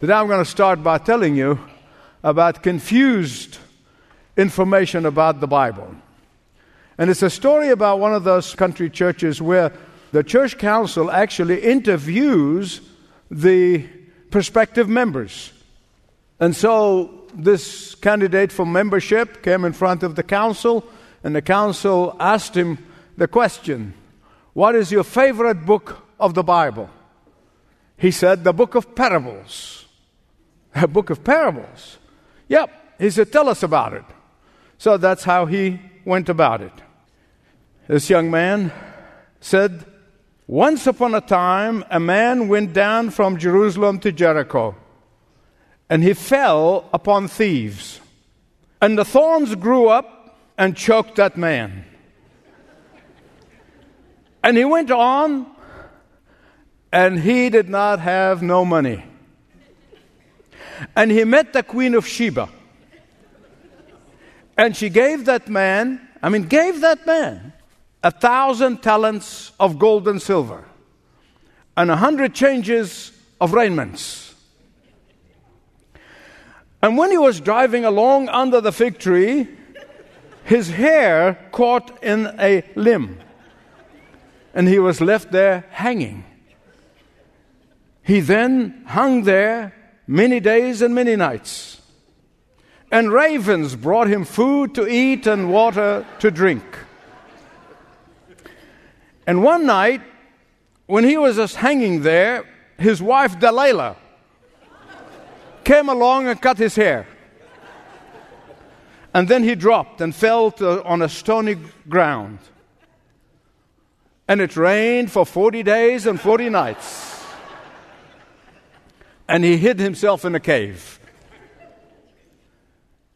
Today I'm going to start by telling you about confused information about the Bible. And it's a story about one of those country churches where the church council actually interviews the prospective members. And so this candidate for membership came in front of the council, and the council asked him the question What is your favorite book of the Bible? He said, The book of parables. A book of parables? Yep. He said, Tell us about it. So that's how he went about it. This young man said, Once upon a time, a man went down from Jerusalem to Jericho, and he fell upon thieves. And the thorns grew up and choked that man. And he went on, and he did not have no money. And he met the Queen of Sheba. And she gave that man, I mean, gave that man a thousand talents of gold and silver, and a hundred changes of raiments. And when he was driving along under the fig tree, his hair caught in a limb, and he was left there hanging. He then hung there many days and many nights. And ravens brought him food to eat and water to drink. And one night, when he was just hanging there, his wife Delilah came along and cut his hair. And then he dropped and fell to, on a stony ground. And it rained for 40 days and 40 nights. And he hid himself in a cave.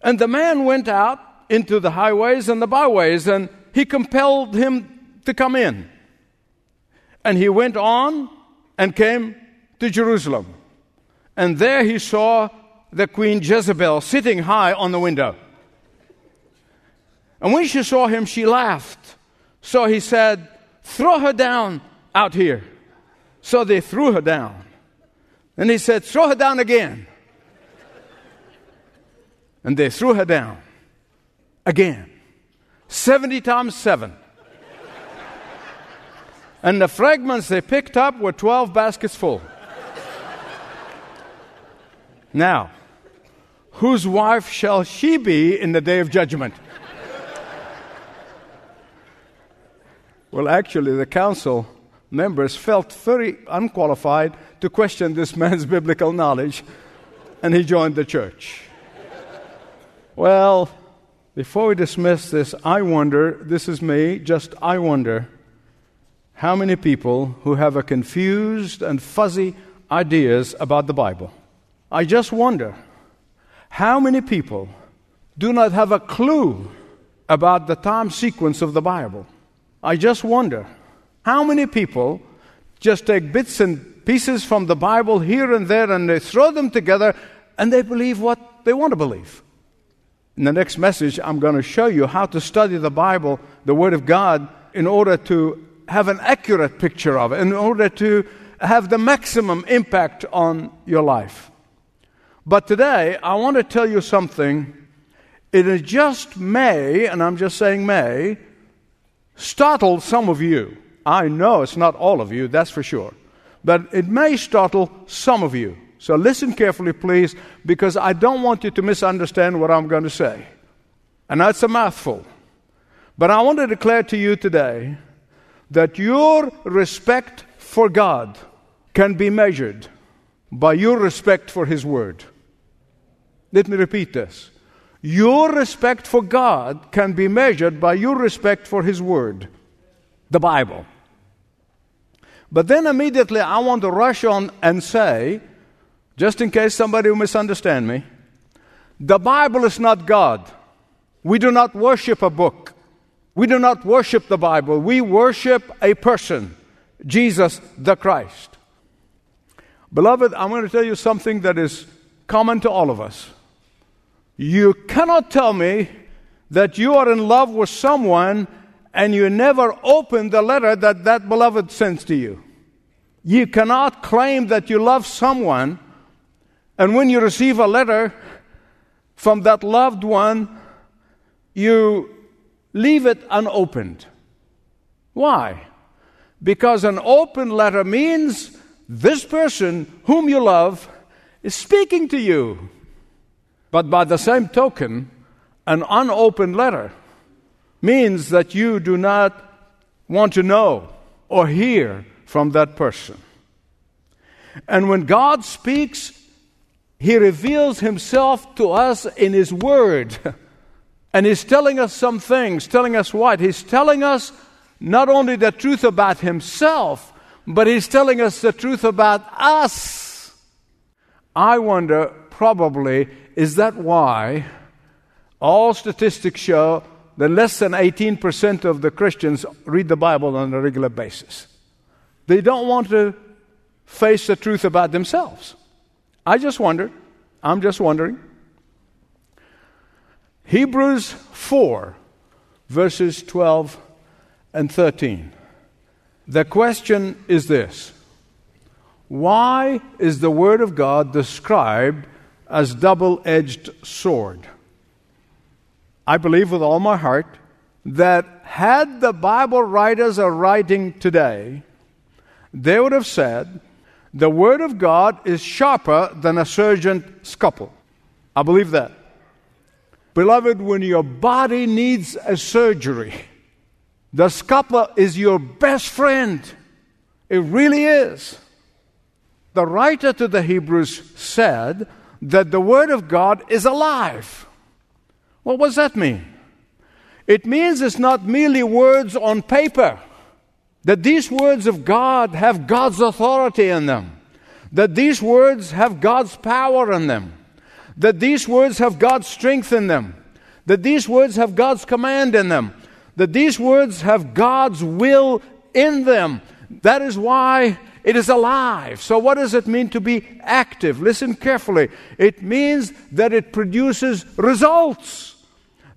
And the man went out into the highways and the byways, and he compelled him to come in. And he went on and came to Jerusalem. And there he saw the queen Jezebel sitting high on the window. And when she saw him, she laughed. So he said, Throw her down out here. So they threw her down. And he said, Throw her down again. And they threw her down again. 70 times 7. And the fragments they picked up were 12 baskets full. now, whose wife shall she be in the day of judgment? well, actually, the council members felt very unqualified to question this man's biblical knowledge, and he joined the church. well, before we dismiss this, I wonder this is me, just I wonder how many people who have a confused and fuzzy ideas about the Bible. I just wonder how many people do not have a clue about the time sequence of the Bible. I just wonder how many people just take bits and pieces from the Bible here and there and they throw them together and they believe what they want to believe. In the next message, I'm going to show you how to study the Bible, the Word of God, in order to have an accurate picture of it in order to have the maximum impact on your life. But today, I want to tell you something. It just may, and I'm just saying may, startle some of you. I know it's not all of you, that's for sure. But it may startle some of you. So listen carefully, please, because I don't want you to misunderstand what I'm going to say. And that's a mouthful. But I want to declare to you today that your respect for God can be measured by your respect for His Word. Let me repeat this. Your respect for God can be measured by your respect for His Word, the Bible. But then immediately I want to rush on and say, just in case somebody will misunderstand me, the Bible is not God. We do not worship a book. We do not worship the Bible, we worship a person, Jesus the Christ. Beloved, I'm going to tell you something that is common to all of us. You cannot tell me that you are in love with someone and you never open the letter that that beloved sends to you. You cannot claim that you love someone And when you receive a letter from that loved one, you leave it unopened. Why? Because an open letter means this person whom you love is speaking to you. But by the same token, an unopened letter means that you do not want to know or hear from that person. And when God speaks, He reveals Himself to us in His Word. And He's telling us some things, telling us what? He's telling us not only the truth about Himself, but He's telling us the truth about us. I wonder, probably, is that why all statistics show that less than 18% of the Christians read the Bible on a regular basis. They don't want to face the truth about themselves. I just wonder, I'm just wondering. Hebrews 4, verses 12 and 13. The question is this Why is the Word of God described as double edged sword? I believe with all my heart that had the Bible writers are writing today, they would have said, the Word of God is sharper than a surgeon's scalpel. I believe that. Beloved, when your body needs a surgery, the scalpel is your best friend. It really is. The writer to the Hebrews said that the Word of God is alive. What does that mean? It means it's not merely words on paper, that these words of God have God's authority in them, that these words have God's power in them, that these words have God's strength in them, that these words have God's command in them, that these words have God's will in them. That is why it is alive. So, what does it mean to be active? Listen carefully. It means that it produces results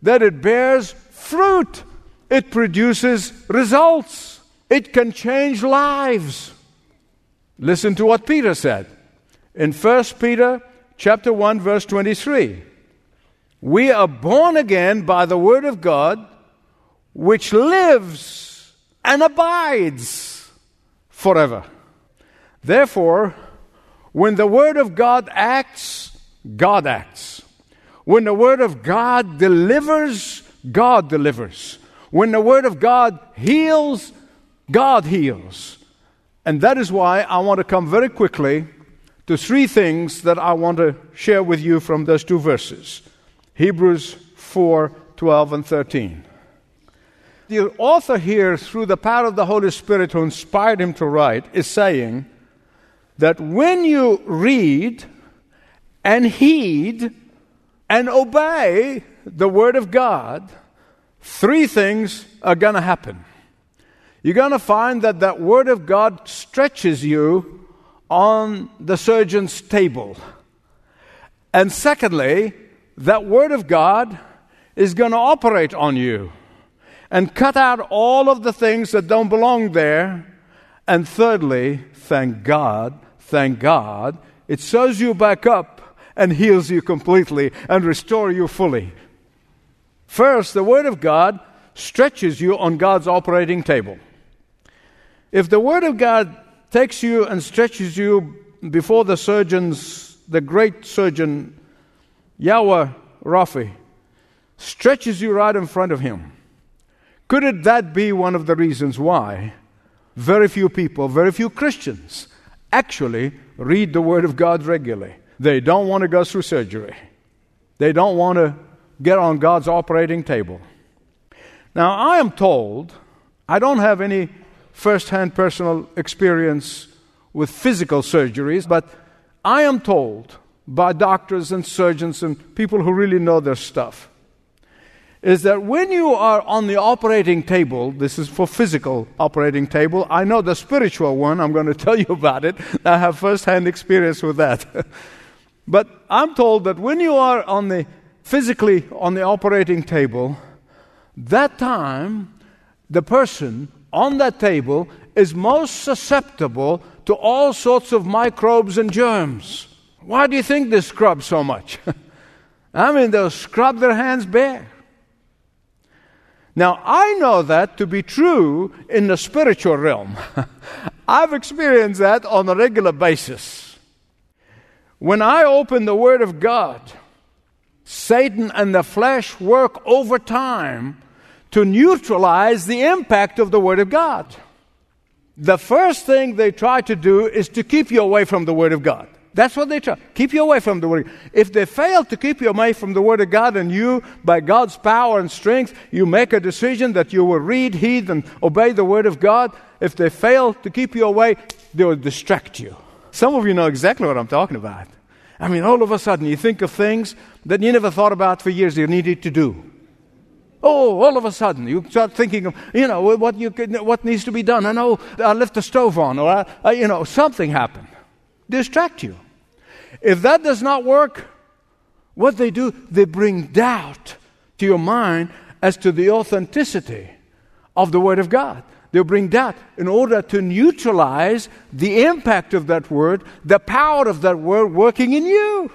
that it bears fruit, it produces results, it can change lives. Listen to what Peter said in 1 Peter chapter 1 verse 23. We are born again by the word of God which lives and abides forever. Therefore, when the word of God acts, God acts. When the Word of God delivers, God delivers. When the Word of God heals, God heals. And that is why I want to come very quickly to three things that I want to share with you from those two verses Hebrews 4 12 and 13. The author here, through the power of the Holy Spirit who inspired him to write, is saying that when you read and heed and obey the Word of God, three things are going to happen. You're going to find that that Word of God stretches you on the surgeon's table. And secondly, that Word of God is going to operate on you and cut out all of the things that don't belong there. And thirdly, thank God, thank God, it sews you back up and heals you completely and restore you fully. First, the Word of God stretches you on God's operating table. If the Word of God takes you and stretches you before the surgeons, the great surgeon, Yahweh Rapha, stretches you right in front of him. Could it that be one of the reasons why very few people, very few Christians, actually read the Word of God regularly? They don't want to go through surgery. They don't want to get on God's operating table. Now, I am told, I don't have any firsthand personal experience with physical surgeries, but I am told by doctors and surgeons and people who really know their stuff is that when you are on the operating table, this is for physical operating table. I know the spiritual one, I'm going to tell you about it. I have first hand experience with that. But I'm told that when you are on the physically on the operating table, that time the person on that table is most susceptible to all sorts of microbes and germs. Why do you think they scrub so much? I mean, they'll scrub their hands bare. Now, I know that to be true in the spiritual realm. I've experienced that on a regular basis. When I open the Word of God, Satan and the flesh work overtime to neutralize the impact of the Word of God. The first thing they try to do is to keep you away from the Word of God. That's what they try. Keep you away from the Word. If they fail to keep you away from the Word of God, and you, by God's power and strength, you make a decision that you will read, heed, and obey the Word of God, if they fail to keep you away, they will distract you. Some of you know exactly what I'm talking about. I mean, all of a sudden, you think of things that you never thought about for years you needed to do. Oh, all of a sudden, you start thinking of, you know, what, you, what needs to be done. I know I left the stove on, or, I, I, you know, something happened distract you. If that does not work, what they do, they bring doubt to your mind as to the authenticity of the Word of God. They'll bring doubt in order to neutralize the impact of that Word, the power of that Word working in you.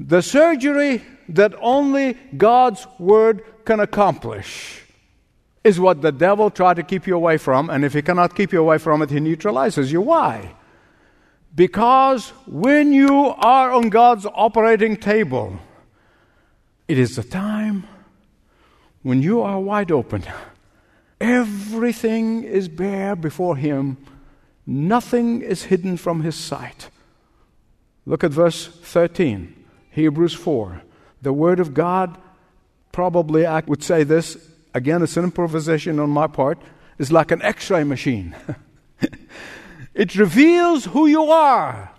The surgery that only God's Word can accomplish is what the devil tried to keep you away from, and if he cannot keep you away from it, he neutralizes you. Why? Because when you are on God's operating table, it is the time when you are wide open. Everything is bare before Him, nothing is hidden from His sight. Look at verse 13, Hebrews 4. The Word of God, probably I would say this, again, it's an improvisation on my part, is like an x ray machine. It reveals who you are.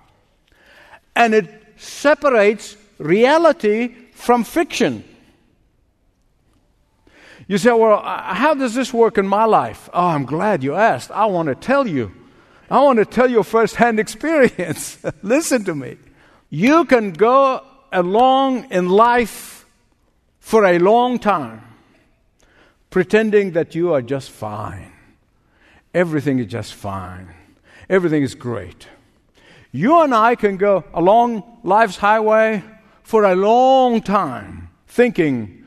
And it separates reality from fiction. You say, well, uh, how does this work in my life? Oh, I'm glad you asked. I want to tell you. I want to tell you a firsthand experience. Listen to me. You can go along in life for a long time pretending that you are just fine. Everything is just fine everything is great. You and I can go along life's highway for a long time thinking,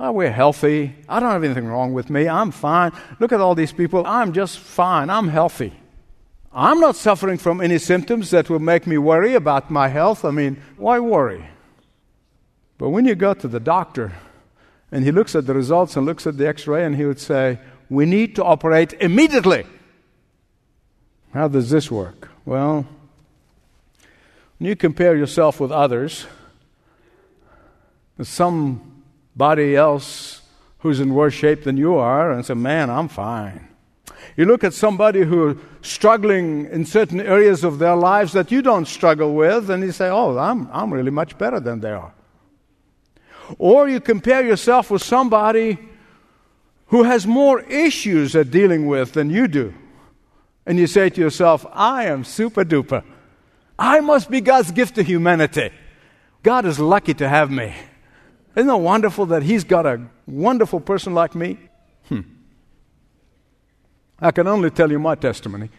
oh, we're healthy. I don't have anything wrong with me. I'm fine. Look at all these people. I'm just fine. I'm healthy. I'm not suffering from any symptoms that will make me worry about my health. I mean, why worry? But when you go to the doctor and he looks at the results and looks at the x ray and he would say, We need to operate immediately. How does this work? Well, when you compare yourself with others, somebody else who's in worse shape than you are, and say, Man, I'm fine. You look at somebody who's struggling in certain areas of their lives that you don't struggle with, and you say, Oh, I'm, I'm really much better than they are. Or you compare yourself with somebody who has more issues they're dealing with than you do and you say to yourself, I am super duper. I must be God's gift to humanity. God is lucky to have me. Isn't it wonderful that He's got a wonderful person like me? Hmm. I can only tell you my testimony.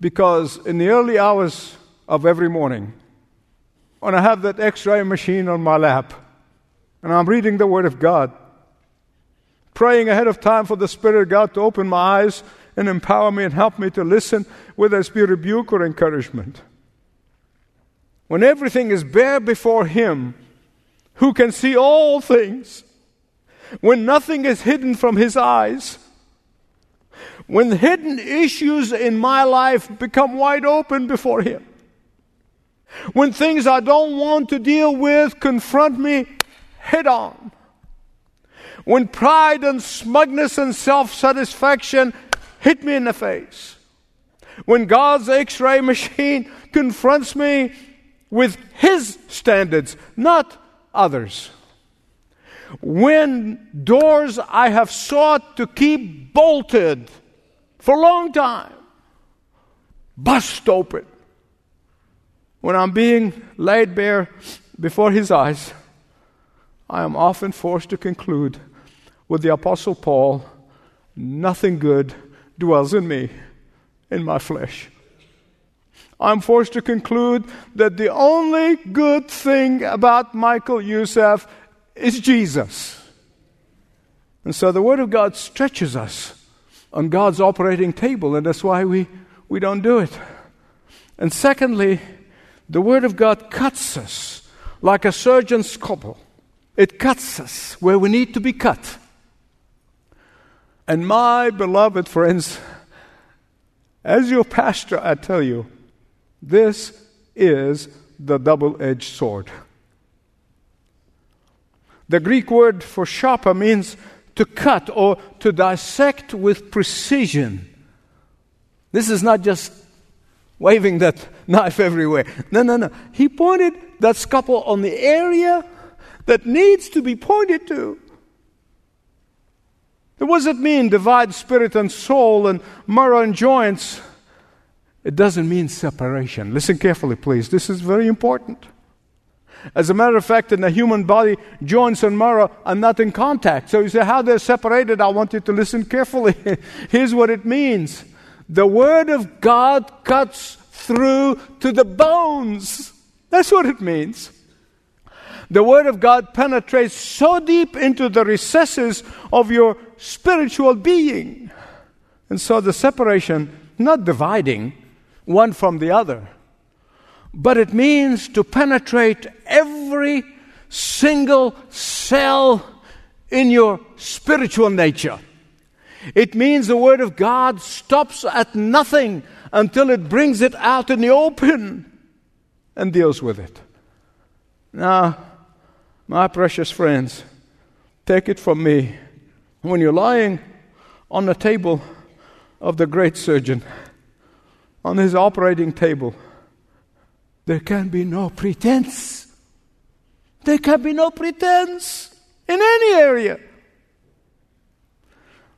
Because in the early hours of every morning, when I have that x ray machine on my lap, and I'm reading the Word of God, praying ahead of time for the Spirit of God to open my eyes and empower me and help me to listen, whether it's be rebuke or encouragement. When everything is bare before Him, who can see all things, when nothing is hidden from His eyes, when hidden issues in my life become wide open before Him, when things I don't want to deal with confront me head on, when pride and smugness and self satisfaction hit me in the face. When God's x ray machine confronts me with His standards, not others. When doors I have sought to keep bolted for a long time bust open. When I'm being laid bare before His eyes, I am often forced to conclude with the Apostle Paul nothing good dwells in me, in my flesh. I'm forced to conclude that the only good thing about Michael Youssef is Jesus. And so the Word of God stretches us on God's operating table, and that's why we, we don't do it. And secondly, the Word of God cuts us like a surgeon's scalpel. It cuts us where we need to be cut. And my beloved friends, as your pastor, I tell you, this is the double edged sword. The Greek word for sharper means to cut or to dissect with precision. This is not just waving that knife everywhere. No, no, no. He pointed that scalpel on the area that needs to be pointed to. What does it mean, divide spirit and soul and marrow and joints? It doesn't mean separation. Listen carefully, please. This is very important. As a matter of fact, in the human body, joints and marrow are not in contact. So you say, how they're separated? I want you to listen carefully. Here's what it means the Word of God cuts through to the bones. That's what it means. The Word of God penetrates so deep into the recesses of your spiritual being. And so the separation, not dividing, one from the other. But it means to penetrate every single cell in your spiritual nature. It means the Word of God stops at nothing until it brings it out in the open and deals with it. Now, my precious friends, take it from me. When you're lying on the table of the great surgeon, on his operating table, there can be no pretense. There can be no pretense in any area.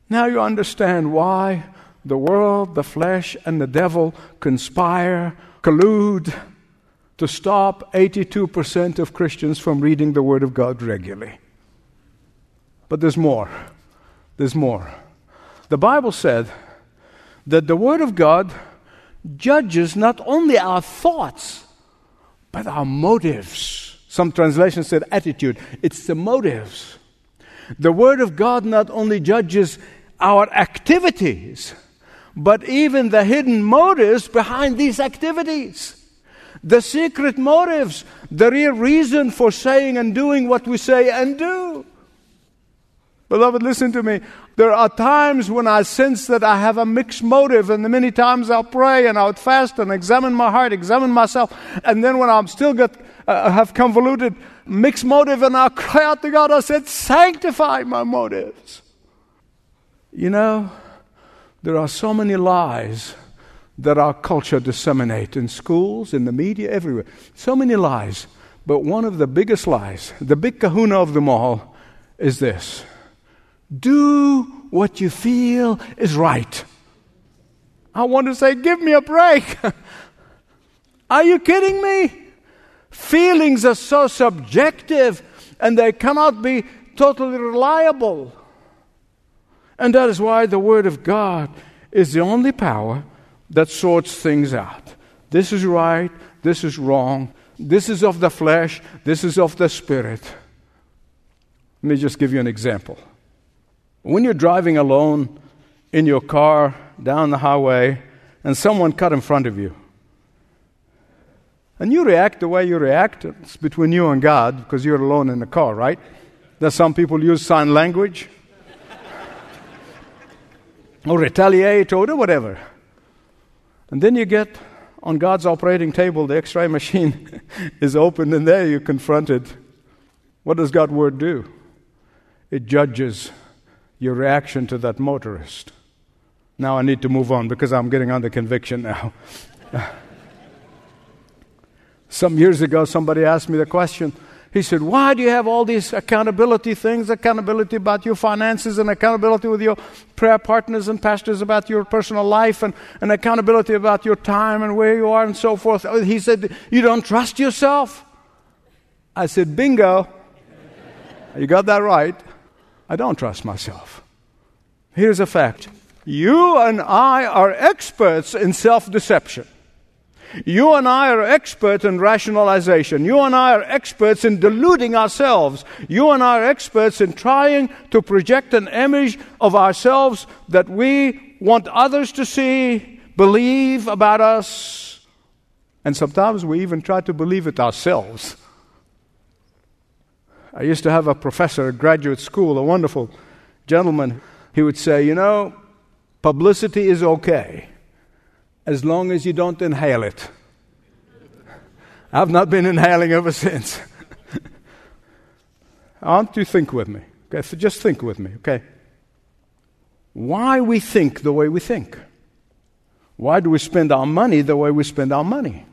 Now you understand why the world, the flesh, and the devil conspire, collude to stop 82% of Christians from reading the Word of God regularly. But there's more. There's more. The Bible said that the Word of God judges not only our thoughts, but our motives. Some translations said attitude. It's the motives. The Word of God not only judges our activities, but even the hidden motives behind these activities. The secret motives, the real reason for saying and doing what we say and do. Beloved, listen to me. There are times when I sense that I have a mixed motive, and many times I'll pray and I'll fast and examine my heart, examine myself, and then when I'm still got uh, have convoluted mixed motive, and I cry out to God, I said, "Sanctify my motives." You know, there are so many lies that our culture disseminate in schools, in the media, everywhere. So many lies. But one of the biggest lies, the big kahuna of them all, is this do what you feel is right. I want to say, give me a break. Are you kidding me? Feelings are so subjective and they cannot be totally reliable. And that is why the Word of God is the only power that sorts things out. This is right, this is wrong, this is of the flesh, this is of the spirit. Let me just give you an example. When you're driving alone in your car down the highway and someone cut in front of you, and you react the way you react, it's between you and God because you're alone in the car, right? That some people use sign language or retaliate or whatever. And then you get on God's operating table, the x ray machine is opened, and there you're confronted. What does God's word do? It judges your reaction to that motorist. Now I need to move on because I'm getting under conviction now. Some years ago, somebody asked me the question. He said, Why do you have all these accountability things? Accountability about your finances, and accountability with your prayer partners and pastors about your personal life, and, and accountability about your time and where you are, and so forth. Oh, he said, You don't trust yourself? I said, Bingo. you got that right. I don't trust myself. Here's a fact you and I are experts in self deception. You and I are experts in rationalization. You and I are experts in deluding ourselves. You and I are experts in trying to project an image of ourselves that we want others to see, believe about us. And sometimes we even try to believe it ourselves. I used to have a professor at graduate school, a wonderful gentleman. He would say, You know, publicity is okay as long as you don't inhale it. I've not been inhaling ever since. I want you to think with me. Okay, so just think with me, okay? Why we think the way we think? Why do we spend our money the way we spend our money?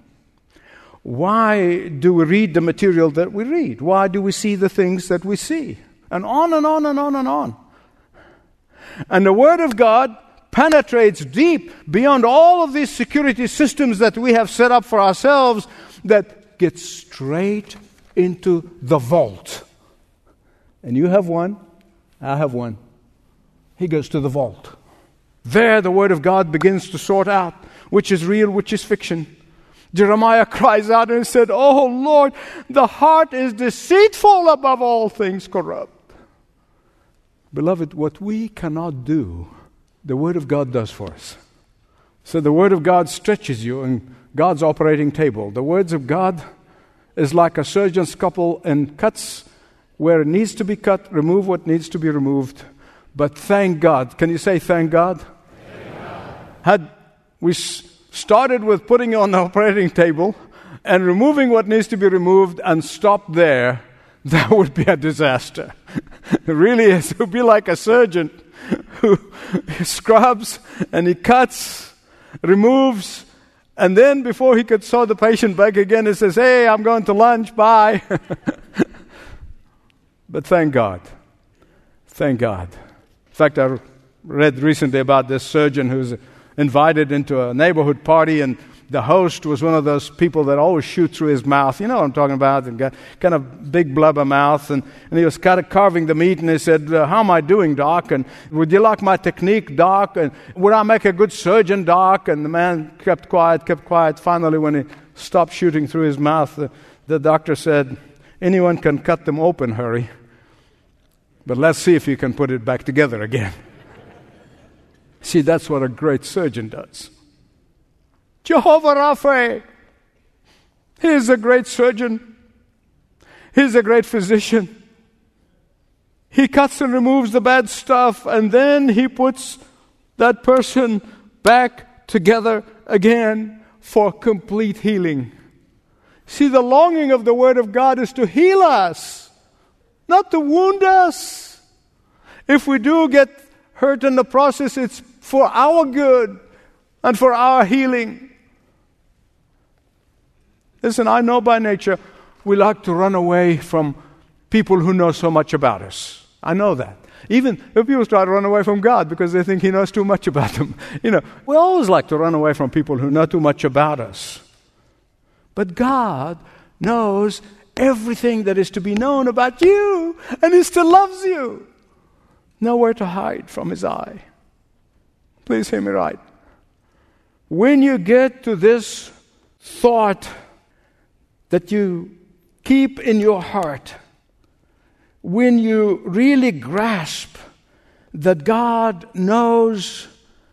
Why do we read the material that we read? Why do we see the things that we see? And on and on and on and on. And the Word of God penetrates deep beyond all of these security systems that we have set up for ourselves that gets straight into the vault. And you have one, I have one. He goes to the vault. There, the Word of God begins to sort out which is real, which is fiction. Jeremiah cries out and said, Oh Lord, the heart is deceitful above all things corrupt. Beloved, what we cannot do the Word of God does for us. So the Word of God stretches you in God's operating table. The words of God is like a surgeon's scalpel and cuts where it needs to be cut, remove what needs to be removed. But thank God. Can you say thank God? Thank God. Had we started with putting on the operating table and removing what needs to be removed and stopped there, that would be a disaster. it really is. It would be like a surgeon who scrubs and he cuts, removes, and then before he could saw the patient back again, he says, Hey, I'm going to lunch, bye. but thank God. Thank God. In fact, I read recently about this surgeon who's invited into a neighborhood party and the host was one of those people that always shoot through his mouth. You know what I'm talking about? And got kind of big blubber mouth. And, and he was kind of carving the meat and he said, uh, How am I doing, doc? And would you like my technique, doc? And would I make a good surgeon, doc? And the man kept quiet, kept quiet. Finally, when he stopped shooting through his mouth, the, the doctor said, Anyone can cut them open, hurry. But let's see if you can put it back together again. See, that's what a great surgeon does. Jehovah Rapha. He is a great surgeon. He's a great physician. He cuts and removes the bad stuff, and then he puts that person back together again for complete healing. See, the longing of the Word of God is to heal us, not to wound us. If we do get hurt in the process, it's for our good and for our healing. Listen, I know by nature we like to run away from people who know so much about us. I know that. Even if people try to run away from God because they think He knows too much about them. You know, we always like to run away from people who know too much about us. But God knows everything that is to be known about you, and He still loves you. Nowhere to hide from His eye. Please hear me right. When you get to this thought, that you keep in your heart when you really grasp that God knows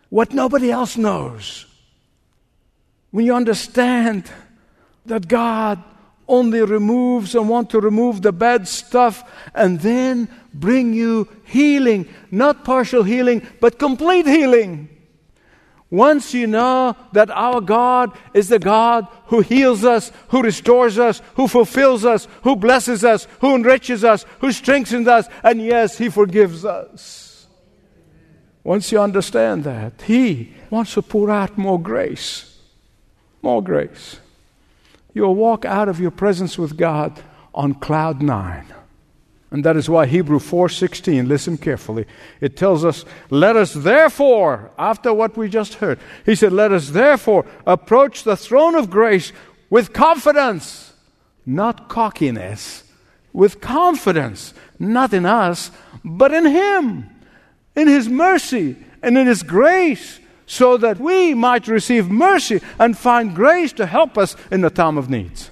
what nobody else knows. When you understand that God only removes and wants to remove the bad stuff and then bring you healing, not partial healing, but complete healing. Once you know that our God is the God who heals us, who restores us, who fulfills us, who blesses us, who enriches us, who strengthens us, and yes, He forgives us. Once you understand that, He wants to pour out more grace. More grace. You'll walk out of your presence with God on cloud nine. And that is why Hebrew 4:16, listen carefully. It tells us, "Let us therefore, after what we just heard, he said, "Let us therefore approach the throne of grace with confidence, not cockiness, with confidence, not in us, but in him, in his mercy and in his grace, so that we might receive mercy and find grace to help us in the time of needs.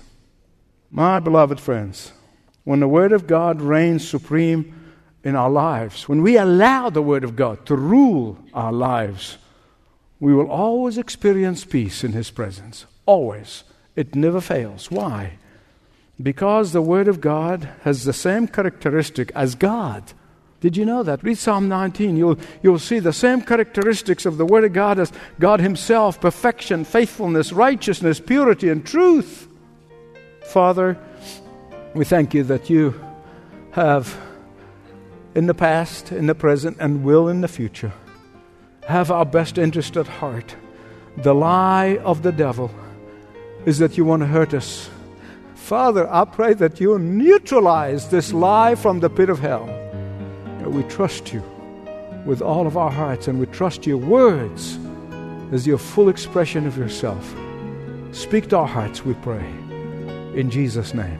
My beloved friends, when the Word of God reigns supreme in our lives, when we allow the Word of God to rule our lives, we will always experience peace in His presence. Always. It never fails. Why? Because the Word of God has the same characteristic as God. Did you know that? Read Psalm 19. You'll, you'll see the same characteristics of the Word of God as God Himself perfection, faithfulness, righteousness, purity, and truth. Father, we thank you that you have, in the past, in the present, and will in the future, have our best interest at heart. The lie of the devil is that you want to hurt us. Father, I pray that you neutralize this lie from the pit of hell. We trust you with all of our hearts, and we trust your words as your full expression of yourself. Speak to our hearts, we pray. In Jesus' name,